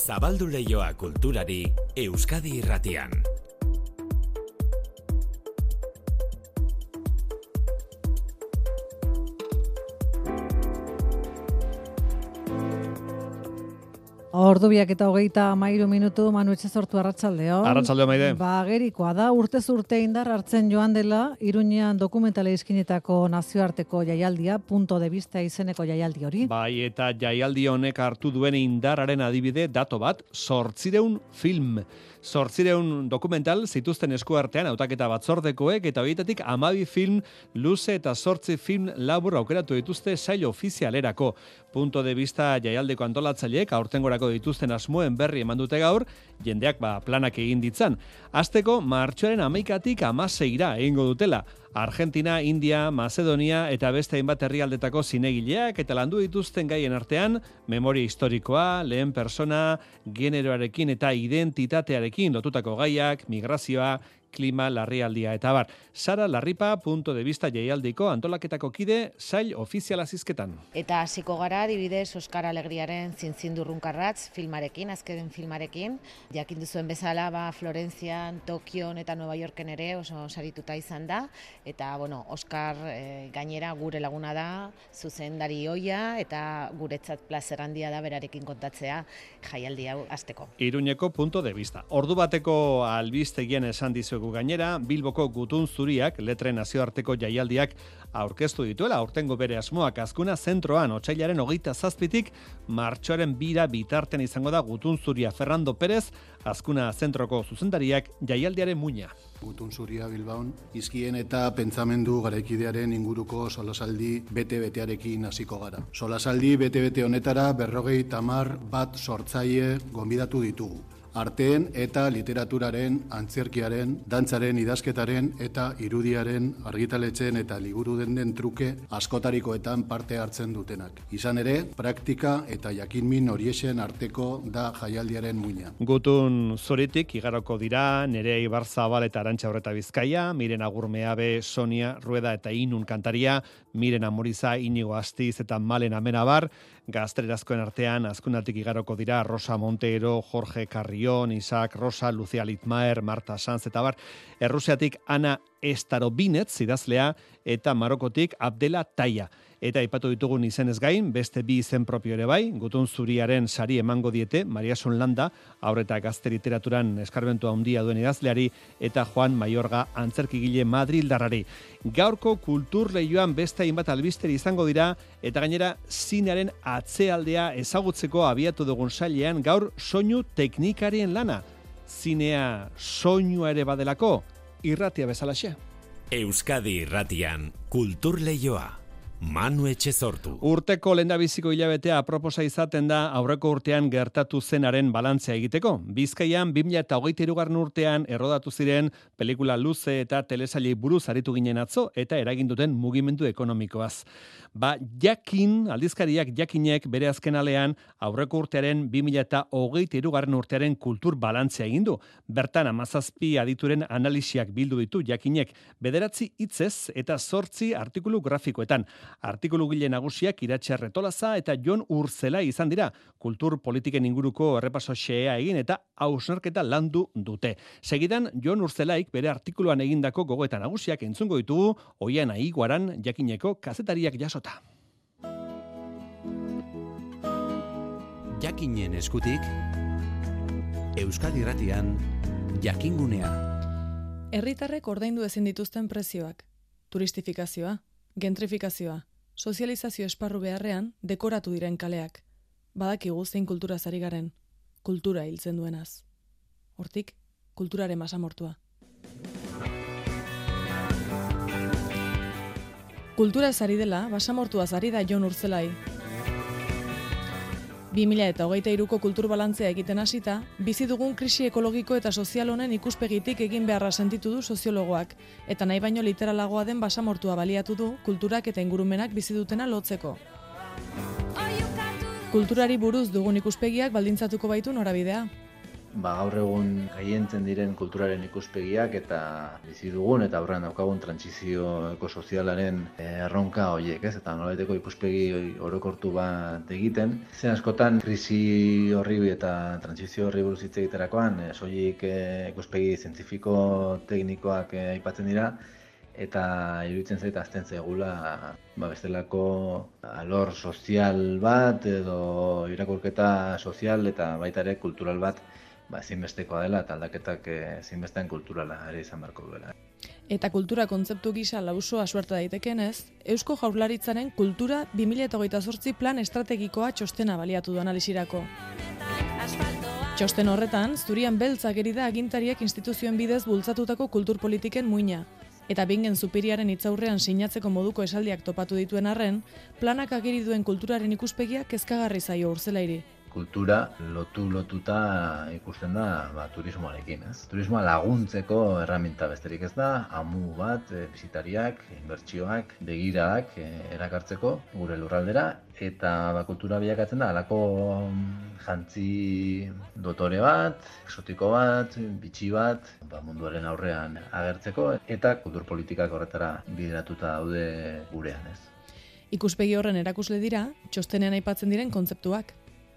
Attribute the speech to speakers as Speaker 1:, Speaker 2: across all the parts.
Speaker 1: Zabaldu leioa kulturari Euskadi irratian.
Speaker 2: Ordu biak eta hogeita amairu minutu manu etxe sortu arratsaldeo.
Speaker 3: Arratsaldeo maide.
Speaker 2: Ba, gerikoa da, urte urte indar hartzen joan dela, Iruñean dokumentale izkinetako nazioarteko jaialdia, punto de vista izeneko jaialdi hori.
Speaker 3: Bai, eta jaialdi honek hartu duen indarraren adibide dato bat, sortzireun film. Sortzireun dokumental zituzten eskuartean hautaketa batzordekoek eta horietatik amabi film luze eta sortzi film labur aukeratu dituzte sail ofizialerako. Punto de vista jaialdeko antolatzaileek aurtengorako dituzten asmoen berri eman dute gaur, jendeak ba planak egin ditzan. Azteko, martxoaren amaikatik amaseira egingo dutela. Argentina, India, Macedonia eta beste hainbat herrialdetako zinegileak eta landu dituzten gaien artean memoria historikoa, lehen persona, generoarekin eta identitatearekin lotutako gaiak, migrazioa, klima larrialdia eta bar. Sara Larripa, punto de vista jaialdiko antolaketako kide, sail ofiziala zizketan.
Speaker 4: Eta hasiko gara, adibidez, Oskar Alegriaren zintzindurrunkarratz filmarekin, azkeden filmarekin. Jakin duzuen bezala, ba, Florentzian, Tokion eta Nueva Yorken ere oso sarituta izan da. Eta, bueno, Oskar e, gainera gure laguna da, zuzendari oia eta guretzat plazer handia da berarekin kontatzea jaialdi hau azteko.
Speaker 3: Iruñeko punto de vista. Ordu bateko albistegien esan dizu dizuegu gainera, Bilboko gutun zuriak letren nazioarteko jaialdiak aurkeztu dituela, aurtengo bere asmoak azkuna zentroan, otxailaren hogeita zazpitik, martxoaren bira bitarten izango da gutun zuria Fernando Pérez, azkuna zentroko zuzendariak jaialdiaren muina.
Speaker 5: Gutun zuria Bilbaon, izkien eta pentsamendu garaikidearen inguruko solasaldi bete-betearekin hasiko gara. Solasaldi bete-bete honetara berrogei tamar bat sortzaile gombidatu ditugu arteen eta literaturaren, antzerkiaren, dantzaren, idazketaren eta irudiaren argitaletzen eta liburu den den truke askotarikoetan parte hartzen dutenak. Izan ere, praktika eta jakinmin horiexen arteko da jaialdiaren muina.
Speaker 3: Gutun zoritik igaroko dira, nere Ibar Zabal eta Arantxa Horreta Bizkaia, miren agurmeabe Sonia Rueda eta Inun kantaria, miren amoriza Inigo Astiz eta Malen Amenabar, gazterazkoen artean azkunatik igaroko dira Rosa Montero, Jorge Carrion, Isaac Rosa, Lucia Litmaer, Marta Sanz eta bar, Errusiatik Ana Estarobinetz idazlea eta Marokotik Abdela Taia eta aipatu ditugun izenez gain, beste bi izen propio ere bai, gutun zuriaren sari emango diete, Maria Sonlanda, aurreta gazte literaturan eskarbentu handia duen idazleari, eta Juan Maiorga antzerkigile Madrildarrari. Gaurko kultur lehioan beste hainbat albisteri izango dira, eta gainera zinearen atzealdea ezagutzeko abiatu dugun sailean gaur soinu teknikarien lana. Zinea soinua ere badelako, irratia bezalaxe.
Speaker 1: Euskadi irratian, kultur lehioa. Manu etxe sortu.
Speaker 3: Urteko lendabiziko hilabetea aproposa izaten da aurreko urtean gertatu zenaren balantzea egiteko. Bizkaian 2008 garn urtean errodatu ziren pelikula luze eta telesailei buruz aritu ginen atzo eta eragin duten mugimendu ekonomikoaz. Ba, jakin, aldizkariak jakinek bere azken alean aurreko urtearen 2008 garn urtearen kultur balantzea egin du. Bertan amazazpi adituren analisiak bildu ditu jakinek bederatzi hitzez eta sortzi artikulu grafikoetan. Artikulu gile nagusiak iratxe retolaza eta Jon Urzela izan dira, kultur politiken inguruko errepaso xea egin eta hausnarketa landu dute. Segidan, Jon Urzelaik bere artikuluan egindako gogoeta nagusiak entzungo ditugu, oian aiguaran jakineko kazetariak jasota.
Speaker 1: Jakinen eskutik, Euskadi Ratian, jakingunea.
Speaker 6: Herritarrek ordaindu ezin dituzten prezioak, turistifikazioa, gentrifikazioa, sozializazio esparru beharrean dekoratu diren kaleak. Badakigu zein kultura zari garen, kultura hiltzen duenaz. Hortik, kulturaren masamortua. Kultura zari dela, basamortua zari da Jon Urzelai, 2000 eta hogeita iruko kultur balantzea egiten hasita, bizi dugun krisi ekologiko eta sozial honen ikuspegitik egin beharra sentitu du soziologoak, eta nahi baino literalagoa den basamortua baliatu du kulturak eta ingurumenak bizi dutena lotzeko. Kulturari buruz dugun ikuspegiak baldintzatuko baitu norabidea.
Speaker 7: Ba, gaur egun gaientzen diren kulturaren ikuspegiak eta bizi dugun eta aurrean daukagun trantsizio ekosozialaren eh, erronka horiek, ez? Eta nolaiteko ikuspegi orokortu bat egiten. Zen askotan krisi horri eta trantsizio horri buruz hitz egiterakoan, e, soilik ikuspegi zientifiko teknikoak aipatzen dira, eta iruditzen zait azten zegula ba, bestelako alor sozial bat edo irakurketa sozial eta baita ere kultural bat ba, ezinbestekoa dela eta aldaketak eh, ezinbestean kulturala ere izan beharko duela.
Speaker 6: Eta kultura kontzeptu gisa lausoa suerta daitekenez, Eusko Jaurlaritzaren kultura 2028 plan estrategikoa txostena baliatu du analizirako. Txosten horretan, zurian beltzak da agintariak instituzioen bidez bultzatutako kulturpolitiken muina, eta bingen superiaren itzaurrean sinatzeko moduko esaldiak topatu dituen arren, planak ageri duen kulturaren ikuspegia kezkagarri zaio urzelairi.
Speaker 7: Kultura lotu lotuta ikusten da ba, turismoarekin, ez? Turismoa laguntzeko erraminta besterik ez da, amu bat, e, bizitariak, inbertsioak, begiraak e, erakartzeko gure lurraldera, eta ba, kultura bilakatzen da, alako mm, jantzi dotore bat, exotiko bat, bitxi bat, ba, munduaren aurrean agertzeko, eta kultur politikak horretara bideratuta daude gurean, ez.
Speaker 6: Ikuspegi horren erakusle dira, txostenean aipatzen diren kontzeptuak.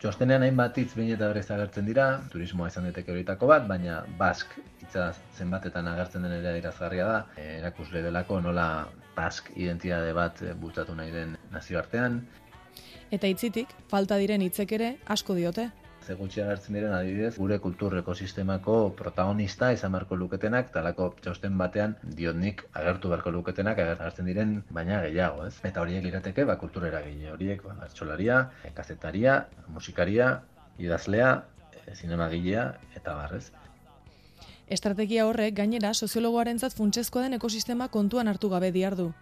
Speaker 7: Txostenean hainbat hitz behin eta berriz agertzen dira, turismoa izan daiteke horietako bat, baina bask hitza zenbatetan agertzen den ere irazgarria da, erakusle delako nola bask identitate bat bultzatu nahi den nazioartean,
Speaker 6: Eta hitzitik, falta diren hitzek ere asko diote.
Speaker 7: Ze gutxi agertzen diren adibidez, gure kultur ekosistemako protagonista izan beharko luketenak, talako txosten batean diotnik agertu beharko luketenak agertzen diren, baina gehiago, ez? Eta horiek lirateke, ba, kulturera gile horiek, ba, bertxolaria, kazetaria, musikaria, idazlea, e, zinema gilea, eta barrez.
Speaker 6: Estrategia horrek gainera soziologoarentzat funtsezkoa den ekosistema kontuan hartu gabe diardu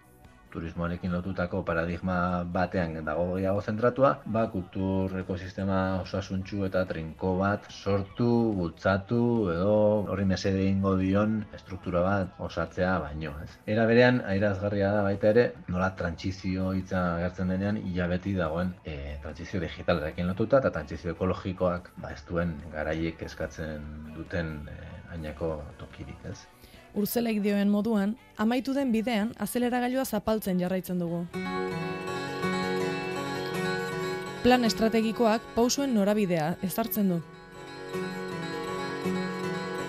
Speaker 7: turismoarekin lotutako paradigma batean dago gehiago zentratua, ba, kultur ekosistema osasuntxu eta trinko bat sortu, bultzatu edo horri mesede ingo dion struktura bat osatzea baino. Ez. Era berean, airazgarria da baita ere, nola trantzizio hitza gertzen denean, hilabeti dagoen e, trantzizio digitalarekin lotuta eta trantzizio ekologikoak ba, ez duen garaiek eskatzen duten e, ainako tokirik. Ez.
Speaker 6: Urzelaik dioen moduan, amaitu den bidean azeleragailua zapaltzen jarraitzen dugu. Plan estrategikoak pausuen norabidea ezartzen du.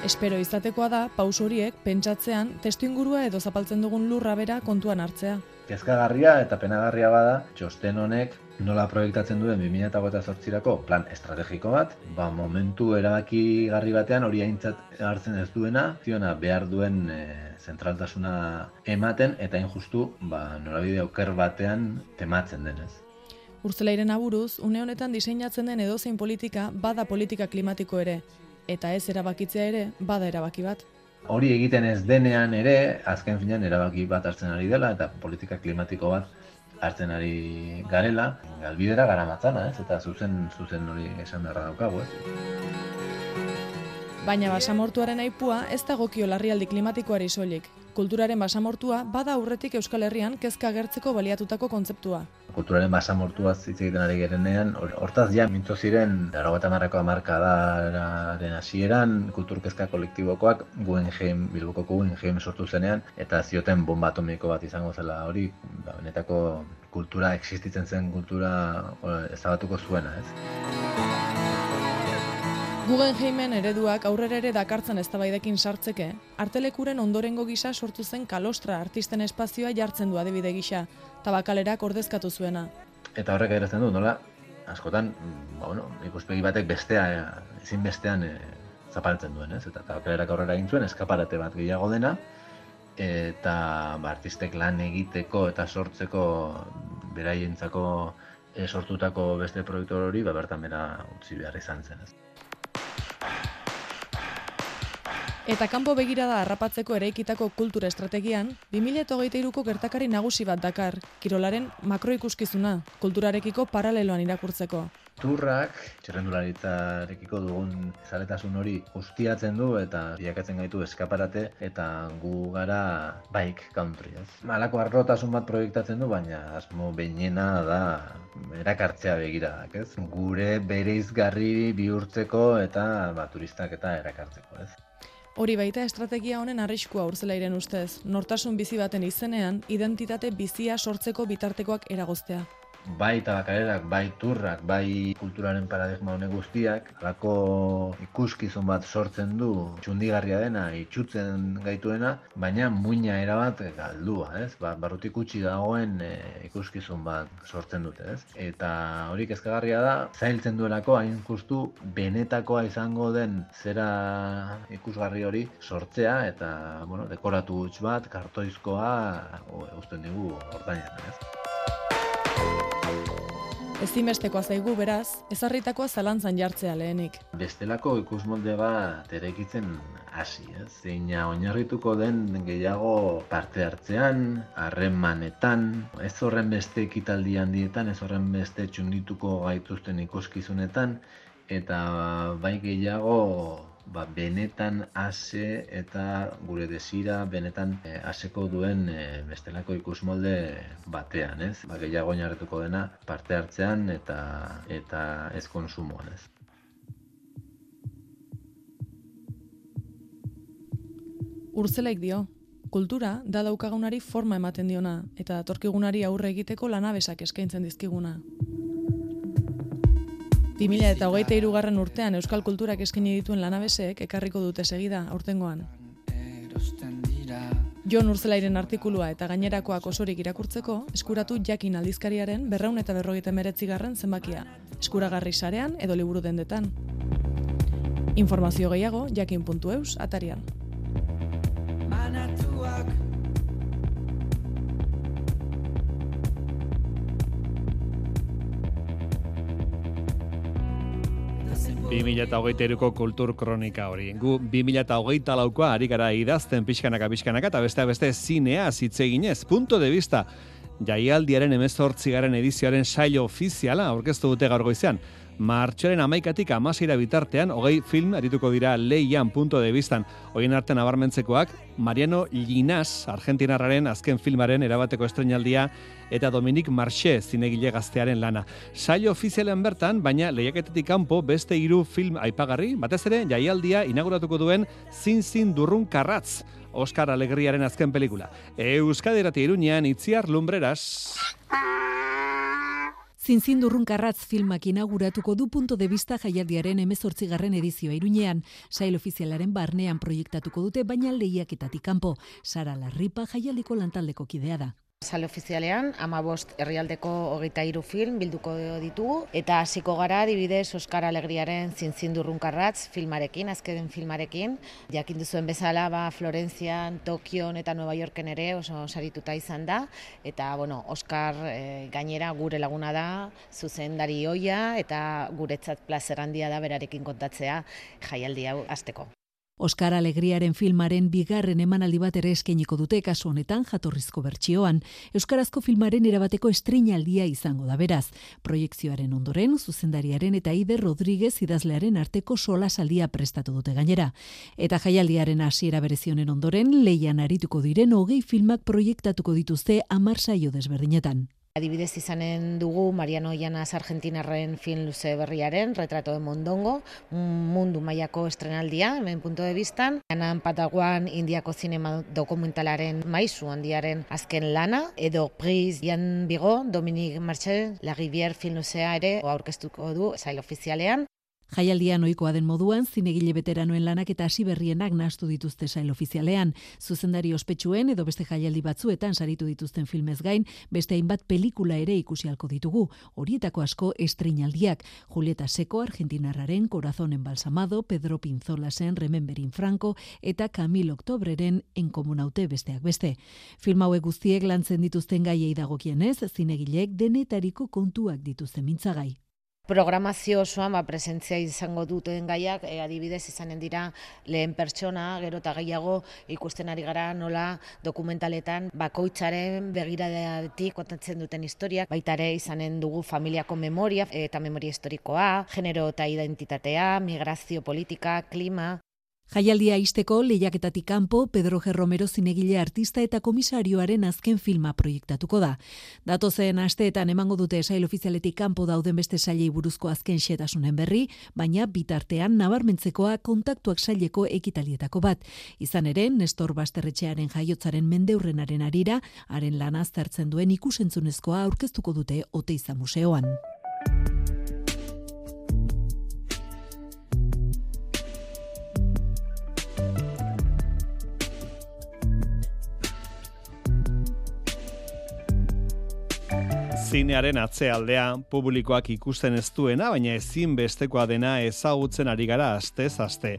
Speaker 6: Espero izatekoa da paus horiek pentsatzean testu ingurua edo zapaltzen dugun lurra bera kontuan hartzea.
Speaker 7: Kezkagarria eta penagarria bada, txosten honek nola proiektatzen duen 2008-zortzirako plan estrategiko bat, ba, momentu erabaki garri batean hori aintzat hartzen ez duena, ziona behar duen e, zentraltasuna ematen eta injustu ba, norabide oker batean tematzen denez.
Speaker 6: Urtzelairen aburuz, une honetan diseinatzen den edozein politika bada politika klimatiko ere, eta ez erabakitzea ere bada erabaki bat.
Speaker 7: Hori egiten ez denean ere, azken finean erabaki bat hartzen ari dela eta politika klimatiko bat hartzen ari garela, galbidera gara matzana, ez? Eta zuzen, zuzen hori esan beharra daukagu, ez?
Speaker 6: Baina basamortuaren aipua ez da gokio larrialdi klimatikoari soilik. Kulturaren basamortua bada aurretik Euskal Herrian kezka agertzeko baliatutako kontzeptua.
Speaker 7: Kulturaren basamortua hitz egiten ari gerenean, hortaz ja mintzo ziren eta marrako amarkadararen hasieran kultur kezka kolektibokoak Guggenheim, Bilboko Guggenheim sortu zenean, eta zioten bomba atomiko bat izango zela hori, ba, benetako kultura, existitzen zen kultura ezabatuko zuena, ez?
Speaker 6: Guggenheimen ereduak aurrera ere dakartzen eztabaidekin sartzeke, artelekuren ondorengo gisa sortu zen kalostra artisten espazioa jartzen du adibide gisa, tabakalerak ordezkatu zuena.
Speaker 7: Eta horrek erazten du, nola, askotan, ba, bueno, ikuspegi batek bestea, ezin bestean e, zapaltzen duen, ez? Eta tabakalerak aurrera egin zuen, eskaparate bat gehiago dena, eta ba, artistek lan egiteko eta sortzeko beraientzako e, sortutako beste proiektu hori, ba, bertan bera utzi behar izan zen, ez?
Speaker 6: Eta kanpo begirada harrapatzeko eraikitako kultura estrategian, 2008ko gertakari nagusi bat dakar, kirolaren makroikuskizuna, kulturarekiko paraleloan irakurtzeko.
Speaker 7: Turrak, txerrendularitzarekiko dugun zaletasun hori ustiatzen du eta biakatzen gaitu eskaparate eta gu gara bike country, ez? Malako arrotasun bat proiektatzen du, baina asmo behinena da erakartzea begiradak, ez? Gure bereizgarri bihurtzeko eta ba, turistak eta erakartzeko, ez?
Speaker 6: Hori baita estrategia honen arriskua urzelairen ustez, nortasun bizi baten izenean, identitate bizia sortzeko bitartekoak eragoztea
Speaker 7: bai tabakarerak, bai turrak, bai kulturaren paradigma honek guztiak, alako ikuskizun bat sortzen du txundigarria dena, itxutzen gaituena, baina muina erabat galdua, ez? Ba, barrutik utzi dagoen e, ikuskizun bat sortzen dute, ez? Eta hori kezkagarria da, zailtzen duelako hain justu benetakoa izango den zera ikusgarri hori sortzea eta, bueno, dekoratu huts bat, kartoizkoa, o, eusten digu ordainan, ez?
Speaker 6: Ezinbestekoa zaigu beraz, ezarritakoa zalantzan jartzea lehenik.
Speaker 7: Bestelako ikusmolde bat erekitzen hasi, ez? Zeina oinarrituko den gehiago parte hartzean, harremanetan, ez horren beste ekitaldi handietan, ez horren beste txundituko gaituzten ikuskizunetan, eta bai gehiago ba, benetan ase eta gure desira benetan e, duen e, bestelako ikusmolde batean, ez? Ba, gehiago oinarretuko dena parte hartzean eta eta ez konsumoan, ez?
Speaker 6: Urzelaik dio, kultura da daukagunari forma ematen diona eta datorkigunari aurre egiteko lanabesak eskaintzen dizkiguna. 2000 eta hogeita irugarren urtean Euskal Kulturak eskini dituen lanabeseek ekarriko dute segida aurtengoan. Jon Urzelairen artikulua eta gainerakoak osorik irakurtzeko, eskuratu jakin aldizkariaren berraun eta berrogeita meretzigarren zenbakia, eskuragarri sarean edo liburu dendetan. Informazio gehiago jakin.eus atarian.
Speaker 3: 2008ko kultur kronika hori. Gu 2008 laukoa ari gara idazten pixkanaka pixkanaka eta beste beste zinea zitzeginez. Punto de vista, jaialdiaren emezortzigaren edizioaren saio ofiziala aurkeztu dute gaur goizean. Martxoren amaikatik amaseira bitartean, hogei film arituko dira leian punto de biztan. Hoien artean abarmentzekoak, Mariano Llinaz, argentinarraren azken filmaren erabateko estrenaldia, eta Dominik Marche zinegile gaztearen lana. Saio ofizialen bertan, baina lehiaketetik kanpo beste hiru film aipagarri, batez ere, jaialdia inauguratuko duen Zin Zin Durrun Karratz, Oscar Alegriaren azken pelikula. Euskaderati iruñean, itziar lumbreras.
Speaker 8: Zinzindurrun karratz filmak inauguratuko du punto de vista jaialdiaren emezortzigarren edizioa iruñean. Sail ofizialaren barnean proiektatuko dute, baina lehiaketatik kanpo. Sara Larripa jaialdiko lantaldeko kidea da.
Speaker 4: Sale ofizialean, ama bost herrialdeko hogeita hiru film bilduko ditugu, eta hasiko gara adibidez Oskar Alegriaren zintzindurrunkarratz filmarekin, azkeden filmarekin. Jakin duzuen bezala, ba, Florentzian, Tokion eta Nueva Yorken ere oso sarituta izan da, eta bueno, Oskar e, gainera gure laguna da, zuzen dari oia, eta guretzat plazer handia da berarekin kontatzea jaialdi hau azteko.
Speaker 8: Oskar Alegriaren filmaren bigarren emanaldi bat ere eskeniko dute kasu honetan jatorrizko bertsioan. Euskarazko filmaren erabateko estreinaldia izango da beraz. Proiektzioaren ondoren, zuzendariaren eta Ider Rodríguez idazlearen arteko sola saldia prestatu dute gainera. Eta jaialdiaren hasiera berezionen ondoren, leian arituko diren hogei filmak proiektatuko dituzte amar saio desberdinetan.
Speaker 4: Adibidez izanen dugu Mariano Llanas Argentinarren film luze berriaren, retrato de Mondongo, mundu mailako estrenaldia, hemen punto de vistan. Anan pataguan indiako zinema dokumentalaren maizu handiaren azken lana, edo Pris Jan Bigo, Dominique Marchel, La Rivière film luzea ere, aurkeztuko du, zail ofizialean.
Speaker 8: Jaialdian ohikoa den moduan, zinegile veteranoen lanak eta hasi berrienak nahastu dituzte sail ofizialean. Zuzendari ospetsuen edo beste jaialdi batzuetan saritu dituzten filmez gain, beste hainbat pelikula ere ikusi halko ditugu. Horietako asko estrinaldiak. Julieta Seko, Argentinarraren, Corazón Balsamado, Pedro Pinzolasen, Rememberin Franco eta Camilo Oktobreren enkomunaute besteak beste. Film hauek guztiek lantzen dituzten gaiei dagokienez, zinegilek denetariko kontuak dituzten mintzagai.
Speaker 4: Programazio osoan ba, presentzia izango duten gaiak, e, adibidez izanen dira lehen pertsona, gero eta gehiago ikusten ari gara nola dokumentaletan bakoitzaren begiradeatik kontatzen duten historiak, baita ere izanen dugu familiako memoria eta memoria historikoa, genero eta identitatea, migrazio politika, klima,
Speaker 8: Jaialdia isteko lehiaketatik kanpo Pedro G. Romero zinegile artista eta komisarioaren azken filma proiektatuko da. Datozen asteetan emango dute esail ofizialetik kanpo dauden beste sailei buruzko azken xetasunen berri, baina bitartean nabarmentzekoa kontaktuak saileko ekitalietako bat. Izan ere, Nestor Basterretxearen jaiotzaren mendeurrenaren arira, haren lan aztertzen duen ikusentzunezkoa aurkeztuko dute Oteiza Museoan.
Speaker 3: Zinearen atzealdea publikoak ikusten ez duena, baina ezin bestekoa dena ezagutzen ari gara aste aste.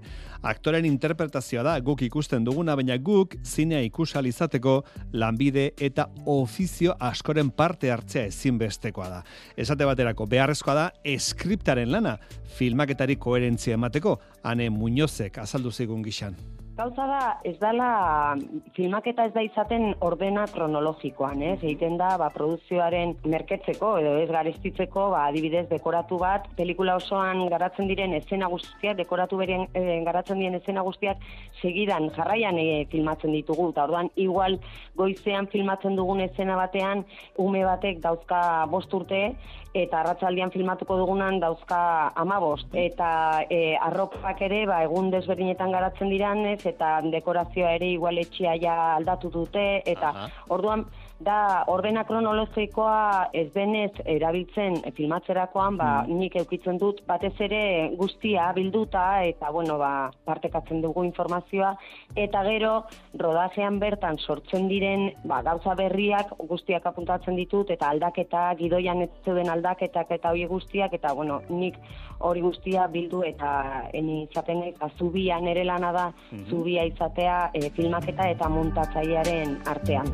Speaker 3: Aktoren interpretazioa da guk ikusten duguna, baina guk zinea ikusal izateko lanbide eta ofizio askoren parte hartzea ezin bestekoa da. Esate baterako beharrezkoa da eskriptaren lana, filmaketari koherentzia emateko, ane Muñozek azaldu zigun gixan.
Speaker 9: Gauza da, ez dala, filmaketa ez da izaten ordena kronologikoan, ez? Egiten da, ba, produzioaren merketzeko, edo ez garestitzeko, ba, adibidez, dekoratu bat, pelikula osoan garatzen diren escena guztiak, dekoratu beren e, garatzen diren escena guztiak, segidan, jarraian e, filmatzen ditugu, eta orduan, igual, goizean filmatzen dugun escena batean, ume batek dauzka bost urte, eta arratzaldian filmatuko dugunan dauzka amabost. Eta e, arropak ere, ba, egun desberdinetan garatzen diran, ez, eta dekorazioa ere igual etxia ja aldatu dute, eta orduan, da ordena kronologikoa ez denez erabiltzen filmatzerakoan, ba, mm. nik eukitzen dut batez ere guztia bilduta eta bueno, ba, partekatzen dugu informazioa. Eta gero rodajean bertan sortzen diren ba, gauza berriak guztiak apuntatzen ditut eta aldaketa gidoian ez zeuden aldaketak eta hori guztiak eta bueno, nik hori guztia bildu eta eni izaten zubia nere lana da mm zubia izatea e, filmaketa eta montatzailearen artean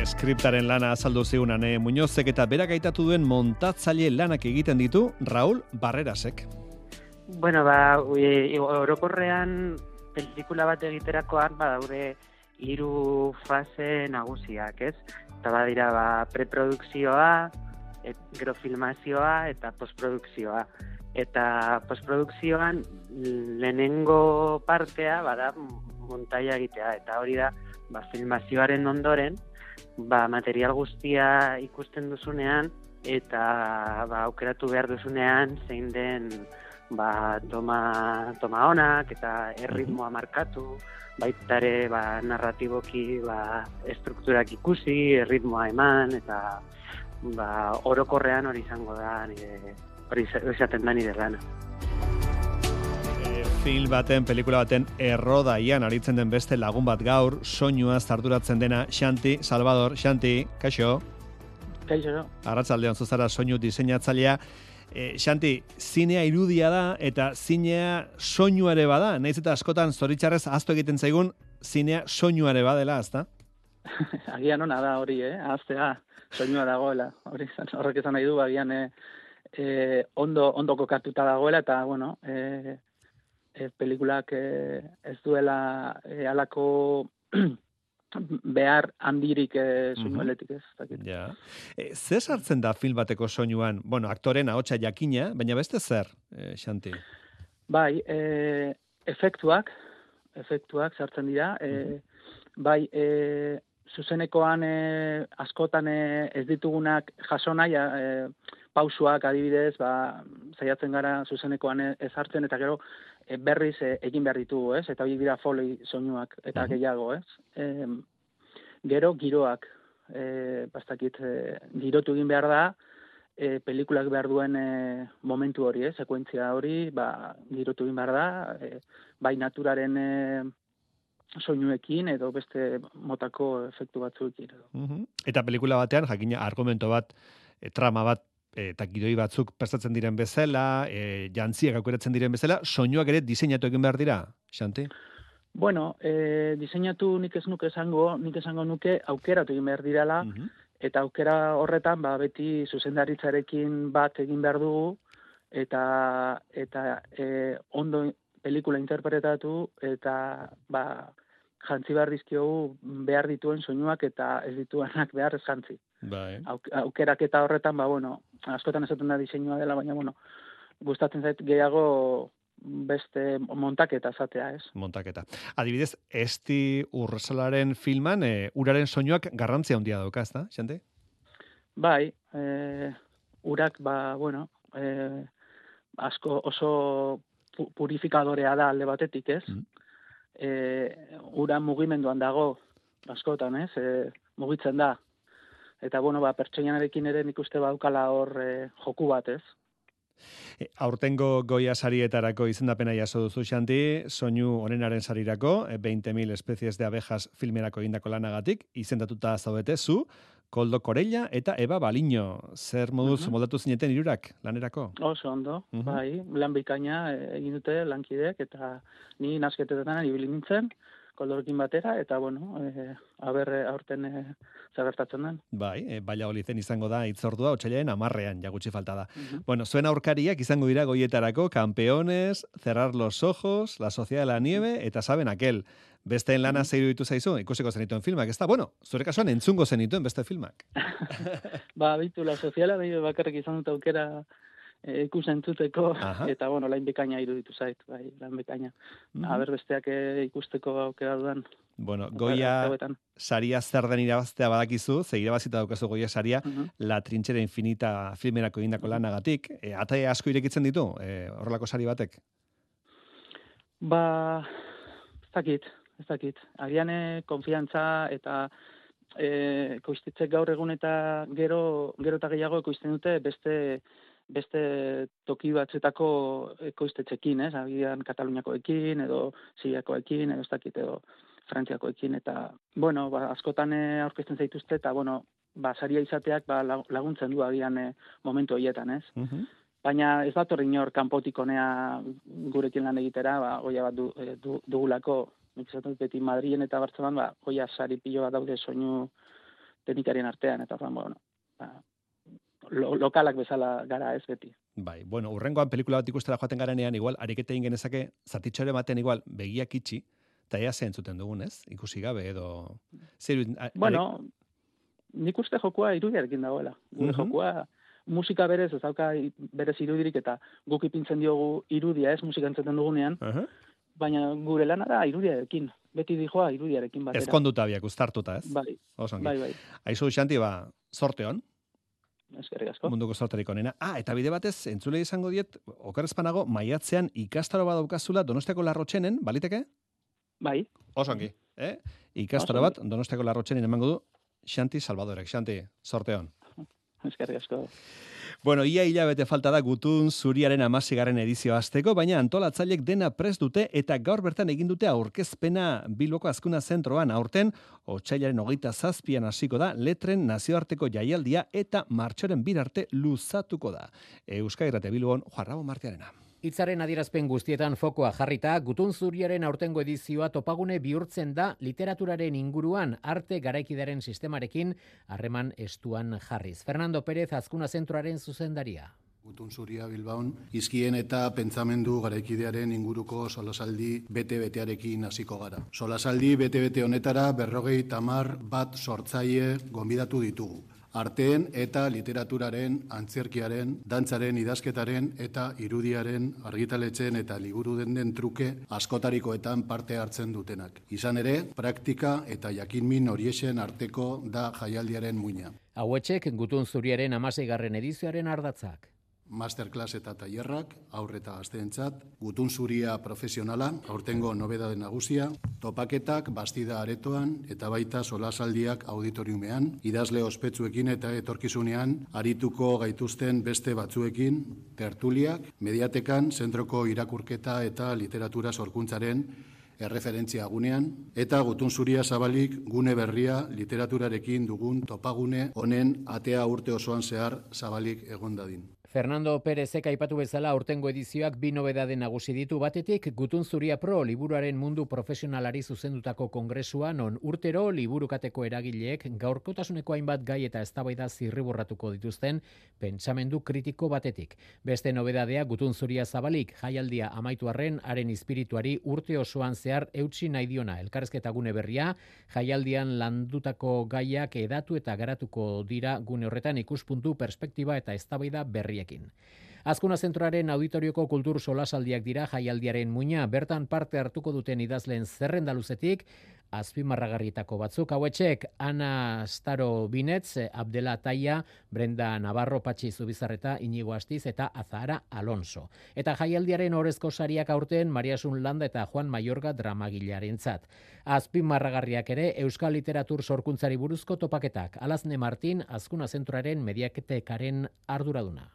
Speaker 3: eskriptaren lana azaldu ziunan, eh? Muñozek eta berak aitatu duen montatzaile lanak egiten ditu Raul Barrerasek.
Speaker 10: Bueno, ba, orokorrean pelikula bat egiterakoan, ba, daude hiru fase nagusiak, ez? Eta badira, ba, preprodukzioa, et, gero filmazioa eta postprodukzioa. Eta postprodukzioan lehenengo partea bada montaia egitea eta hori da ba, filmazioaren ondoren ba, material guztia ikusten duzunean eta ba, aukeratu behar duzunean zein den ba, toma, toma onak eta erritmoa markatu, baitare ba, narratiboki ba, estrukturak ikusi, erritmoa eman eta ba, orokorrean hori izango da nire, hori izaten da nire lana
Speaker 3: film baten, pelikula baten errodaian aritzen den beste lagun bat gaur, soinua zarduratzen dena Xanti, Salvador, Xanti, kaixo?
Speaker 10: Kaixo, no?
Speaker 3: Arratzaldean zuzara soinu diseinatzailea. E, Xanti, zinea irudia da eta zinea soinuare bada, nahiz eta askotan zoritxarrez azto egiten zaigun, zinea soinuare badela, azta?
Speaker 10: agian hona da hori, eh? Aztea, soinua dagoela. Hori, horrek izan nahi du, agian eh, eh, ondo, ondo kokatuta dagoela, eta, bueno, eh, e, pelikulak e, ez duela e, alako behar handirik e, soinueletik ez.
Speaker 3: Ja. E, zer sartzen da film bateko soinuan? Bueno, aktoren ahotsa jakina, baina beste zer, e, Xanti?
Speaker 10: Bai, e, efektuak, efektuak sartzen dira, e, bai, e, zuzenekoan e, askotan e, ez ditugunak jaso nahi, e, pausuak adibidez, ba, zaiatzen gara zuzenekoan ez hartzen, eta gero e, berriz e, egin behar ditugu, ez? Eta hori dira folei soinuak eta gehiago, ez? E, gero giroak, e, bastakit, e, girotu egin behar da, e, pelikulak behar duen e, momentu hori, ez? Sekuentzia hori, ba, girotu egin behar da, e, bai naturaren e, soinuekin edo beste motako efektu batzuekin. Edo.
Speaker 3: Eta pelikula batean, jakina, argumento bat, e, trama bat eta gidoi batzuk prestatzen diren bezala, e, jantziak aukeratzen diren bezala, soinuak ere diseinatu egin behar dira, Xanti?
Speaker 10: Bueno, e, diseinatu nik ez nuke esango, nik esango nuke aukeratu egin behar dirala, eta aukera horretan ba, beti zuzendaritzarekin bat egin behar dugu eta eta e, ondo pelikula interpretatu eta ba, jantzi behar dizkiogu behar dituen soinuak eta ez dituenak behar ez jantzi.
Speaker 3: Bai.
Speaker 10: aukerak eta horretan, ba, bueno, askotan esaten da diseinua dela, baina, bueno, gustatzen zait gehiago beste montaketa zatea, ez?
Speaker 3: Montaketa. Adibidez, esti urresalaren filman, e, uraren soinuak garrantzia handia dauka, ez da, xente?
Speaker 10: Bai, e, urak, ba, bueno, e, asko oso purifikadorea da alde batetik, ez? Mm. E, ura mugimenduan dago, askotan, ez? E, mugitzen da. Eta, bueno, ba, pertsonianarekin ere nik uste baukala hor e, joku bat, ez?
Speaker 3: E, aurtengo goia sarietarako izendapena jaso duzu xanti, soinu onenaren sarirako, 20.000 e, espezies de abejas filmerako egindako lanagatik, izendatuta zaudete zu, Koldo Korella eta Eba Baliño. Zer moduz uh moldatu zineten irurak lanerako?
Speaker 10: Oso ondo, bai, lan bikaina e, egin dute lankidek eta ni nasketetan ibili nintzen koldorekin batera, eta, bueno, e, aber aurten e, zabertatzen den.
Speaker 3: Bai, e, baila olizen izango da itzordua, otxailean amarrean, jagutsi falta da. Bueno, zuen aurkariak izango dira goietarako, campeones, cerrar los ojos, la sociedad de la nieve, eta saben aquel. Beste lana mm -hmm. zeiru ditu zaizu, ikusiko zenituen filmak, ez da, bueno, zure kasuan entzungo zenituen beste filmak.
Speaker 10: ba, bitu, la soziala, bakarrik izan dut aukera e, ikusentzuteko eta bueno, lain bekaina iruditu zait, bai, lain bekaina. Mm -hmm. besteak e, ikusteko aukera dudan.
Speaker 3: Bueno, Goia saria zer den irabaztea badakizu, ze irabazita daukazu Goia saria, mm La Trinchera Infinita filmerako egindako lanagatik, e, ata asko irekitzen ditu, e, horrelako sari batek?
Speaker 10: Ba, ez dakit, ez dakit. Agian konfiantza eta e, gaur egun eta gero, gero eta gehiago ekoizten dute beste beste toki batzetako ekoiztetxekin, ez? Agian Kataluniakoekin edo Siriakoekin edo ez dakit edo Frantziakoekin eta bueno, ba, askotan eh, aurkezten zaituzte eta bueno, ba saria izateak ba, laguntzen du agian eh, momentu horietan, ez? Uh Baina ez dator inor kanpotik honea gurekin lan egitera, ba goia bat du, eh, du, dugulako nik beti Madrilen eta Bartzelonan ba goia sari pilo bat daude soinu teknikarien artean eta bueno, ba, lo, lokalak bezala gara ez beti.
Speaker 3: Bai, bueno, urrengoan pelikula bat ikustela joaten garenean, igual, arikete genezake, zatitxore baten igual, begiak itxi, eta ea zehen zuten dugun, ez? Ikusi gabe, edo... Zer,
Speaker 10: bueno, nik uste jokua irudiarekin dagoela. Gure jokua, musika berez, ez dauka berez irudirik, eta guk ipintzen diogu irudia, ez musika entzeten dugunean, baina gure lana da irudiarekin. Beti dijoa irudiarekin batera.
Speaker 3: Ez konduta biak, ustartuta, ez?
Speaker 10: Bai, bai, bai.
Speaker 3: Aizu, Xanti, ba, sorte hon,
Speaker 10: eskerrik asko.
Speaker 3: Munduko sortarik onena. Ah, eta bide batez, entzule izango diet, okarrezpanago, maiatzean ikastaro bat daukazula Donostiako larrotxenen, baliteke?
Speaker 10: Bai.
Speaker 3: Osongi, eh? Ikastaro bat Donostiako larrotxenen emango du, Xanti Salvadorek. Xanti, sorteon.
Speaker 10: Eskerrik asko.
Speaker 3: Bueno, ia hilabete falta da gutun zuriaren amasigaren edizio azteko, baina antolatzailek dena prest dute eta gaur bertan egin dute aurkezpena biloko azkuna zentroan aurten, otxailaren hogeita zazpian hasiko da, letren nazioarteko jaialdia eta martxoren birarte luzatuko da. Euskal Irate Bilbon, Juarrabo Martiarena.
Speaker 11: Itzaren adierazpen guztietan fokoa jarrita, gutun zuriaren aurtengo edizioa topagune bihurtzen da literaturaren inguruan arte garaikidaren sistemarekin harreman estuan jarriz. Fernando Pérez azkuna zentroaren zuzendaria.
Speaker 5: Gutun zuria Bilbaon, izkien eta pentsamendu garaikidearen inguruko solasaldi bete-betearekin hasiko gara. Solasaldi bete-bete honetara berrogei tamar bat sortzaile gonbidatu ditugu arteen eta literaturaren, antzerkiaren, dantzaren, idazketaren eta irudiaren argitaletzen eta liburu den den truke askotarikoetan parte hartzen dutenak. Izan ere, praktika eta jakinmin horiexen arteko da jaialdiaren muina.
Speaker 11: Hauetxek gutun zuriaren amaseigarren edizioaren ardatzak
Speaker 5: masterclass eta tailerrak aurreta gazteentzat, gutun zuria profesionala, aurtengo nobedade nagusia, topaketak bastida aretoan eta baita solasaldiak auditoriumean, idazle ospetsuekin eta etorkizunean arituko gaituzten beste batzuekin, tertuliak, mediatekan, zentroko irakurketa eta literatura sorkuntzaren erreferentzia gunean, eta gutun zuria zabalik gune berria literaturarekin dugun topagune honen atea urte osoan zehar zabalik egondadin.
Speaker 11: Fernando Pérezek aipatu bezala aurtengo edizioak bi nobedade nagusi ditu. Batetik Gutun Zuria Pro liburuaren mundu profesionalari zuzendutako kongresua non urtero liburukateko eragileek gaurkotasuneko hainbat gai eta eztabaida zirriborratuko dituzten pentsamendu kritiko batetik. Beste nobedadea Gutun Zuria Zabalik jaialdia amaitu arren haren espirituari urte osoan zehar eutsi nahi diona. Elkarrezketa gune berria jaialdian landutako gaiak edatu eta garatuko dira gune horretan ikuspuntu perspektiba eta eztabaida berria horiekin. Azkuna zentroaren auditorioko kultur solasaldiak dira jaialdiaren muina, bertan parte hartuko duten idazlen zerrendaluzetik, azpimarragarritako batzuk hauetxek Ana Staro Binetz, Abdela Taia, Brenda Navarro Patxi Zubizarreta, Inigo Astiz eta Azahara Alonso. Eta jaialdiaren orezko sariak aurten Mariasun Landa eta Juan Maiorga dramagilaren zat. Azpimarragarriak ere Euskal Literatur Sorkuntzari buruzko topaketak. Alazne Martin, Azkuna Zentroaren mediaketekaren arduraduna.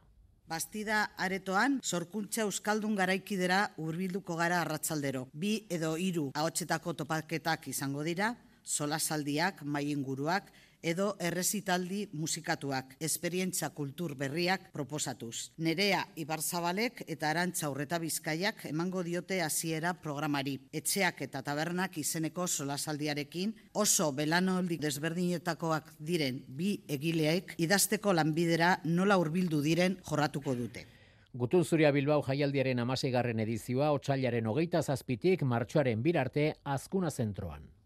Speaker 12: Bastida aretoan, sorkuntza euskaldun garaikidera urbilduko gara arratzaldero. Bi edo hiru ahotsetako topaketak izango dira, solasaldiak, mainguruak, edo errezitaldi musikatuak, esperientza kultur berriak proposatuz. Nerea Ibarzabalek eta Arantza Urreta Bizkaiak emango diote hasiera programari. Etxeak eta tabernak izeneko solasaldiarekin oso belanoldik desberdinetakoak diren bi egileek idazteko lanbidera nola hurbildu diren jorratuko dute.
Speaker 11: Gutun Zuria Bilbao jaialdiaren amaseigarren edizioa, otxailaren hogeita zazpitik, martxoaren birarte, azkuna zentroan.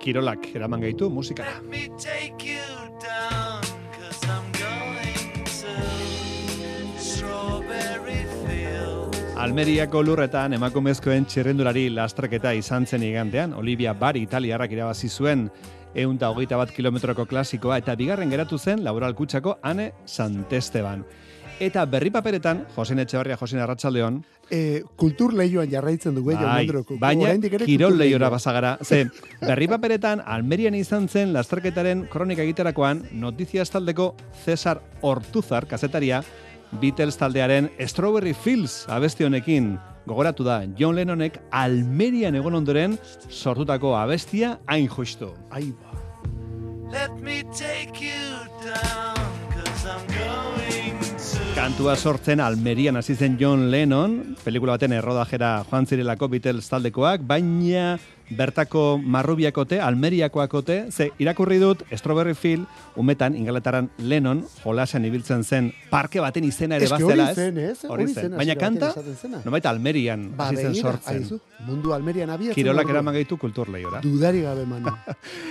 Speaker 3: Kirolak eraman gaitu musikara. Almeriako lurretan emakumezkoen txirrendulari lastraketa izan zen igantean, Olivia Bari italiarrak irabazi zuen eunta hogeita bat kilometroko klasikoa eta bigarren geratu zen laboral kutsako Ane Santesteban. Eta berri paperetan, Josen Etxebarria, Josen Arratsaldeon,
Speaker 13: e, kultur lehioan jarraitzen dugu, bai,
Speaker 3: baina kirol lehiora basagara. Ze, berri paperetan, Almerian izan zen lasterketaren kronika egiterakoan, notizia estaldeko Cesar Ortuzar, kazetaria, Beatles taldearen Strawberry Fields abesti honekin gogoratu da John Lennonek Almerian egon ondoren sortutako abestia hain justu.
Speaker 13: Aiba.
Speaker 14: Let me take you down,
Speaker 3: Kantua sortzen Almerian hasi zen John Lennon, pelikula baten errodajera joan zirelako Beatles taldekoak, baina bertako marrubiakote, almeriakoakote, ze irakurri dut Strawberry Field, umetan ingaletaran Lennon, jolasan ibiltzen zen parke baten izena ere bazela,
Speaker 13: ez? Hori zen,
Speaker 3: Baina kanta, no baita Almerian
Speaker 13: ba,
Speaker 3: hasi zen sortzen.
Speaker 13: mundu Almerian abiatzen.
Speaker 3: Kirolak eraman gaitu kultur lehiora.
Speaker 13: Dudari gabe, manu.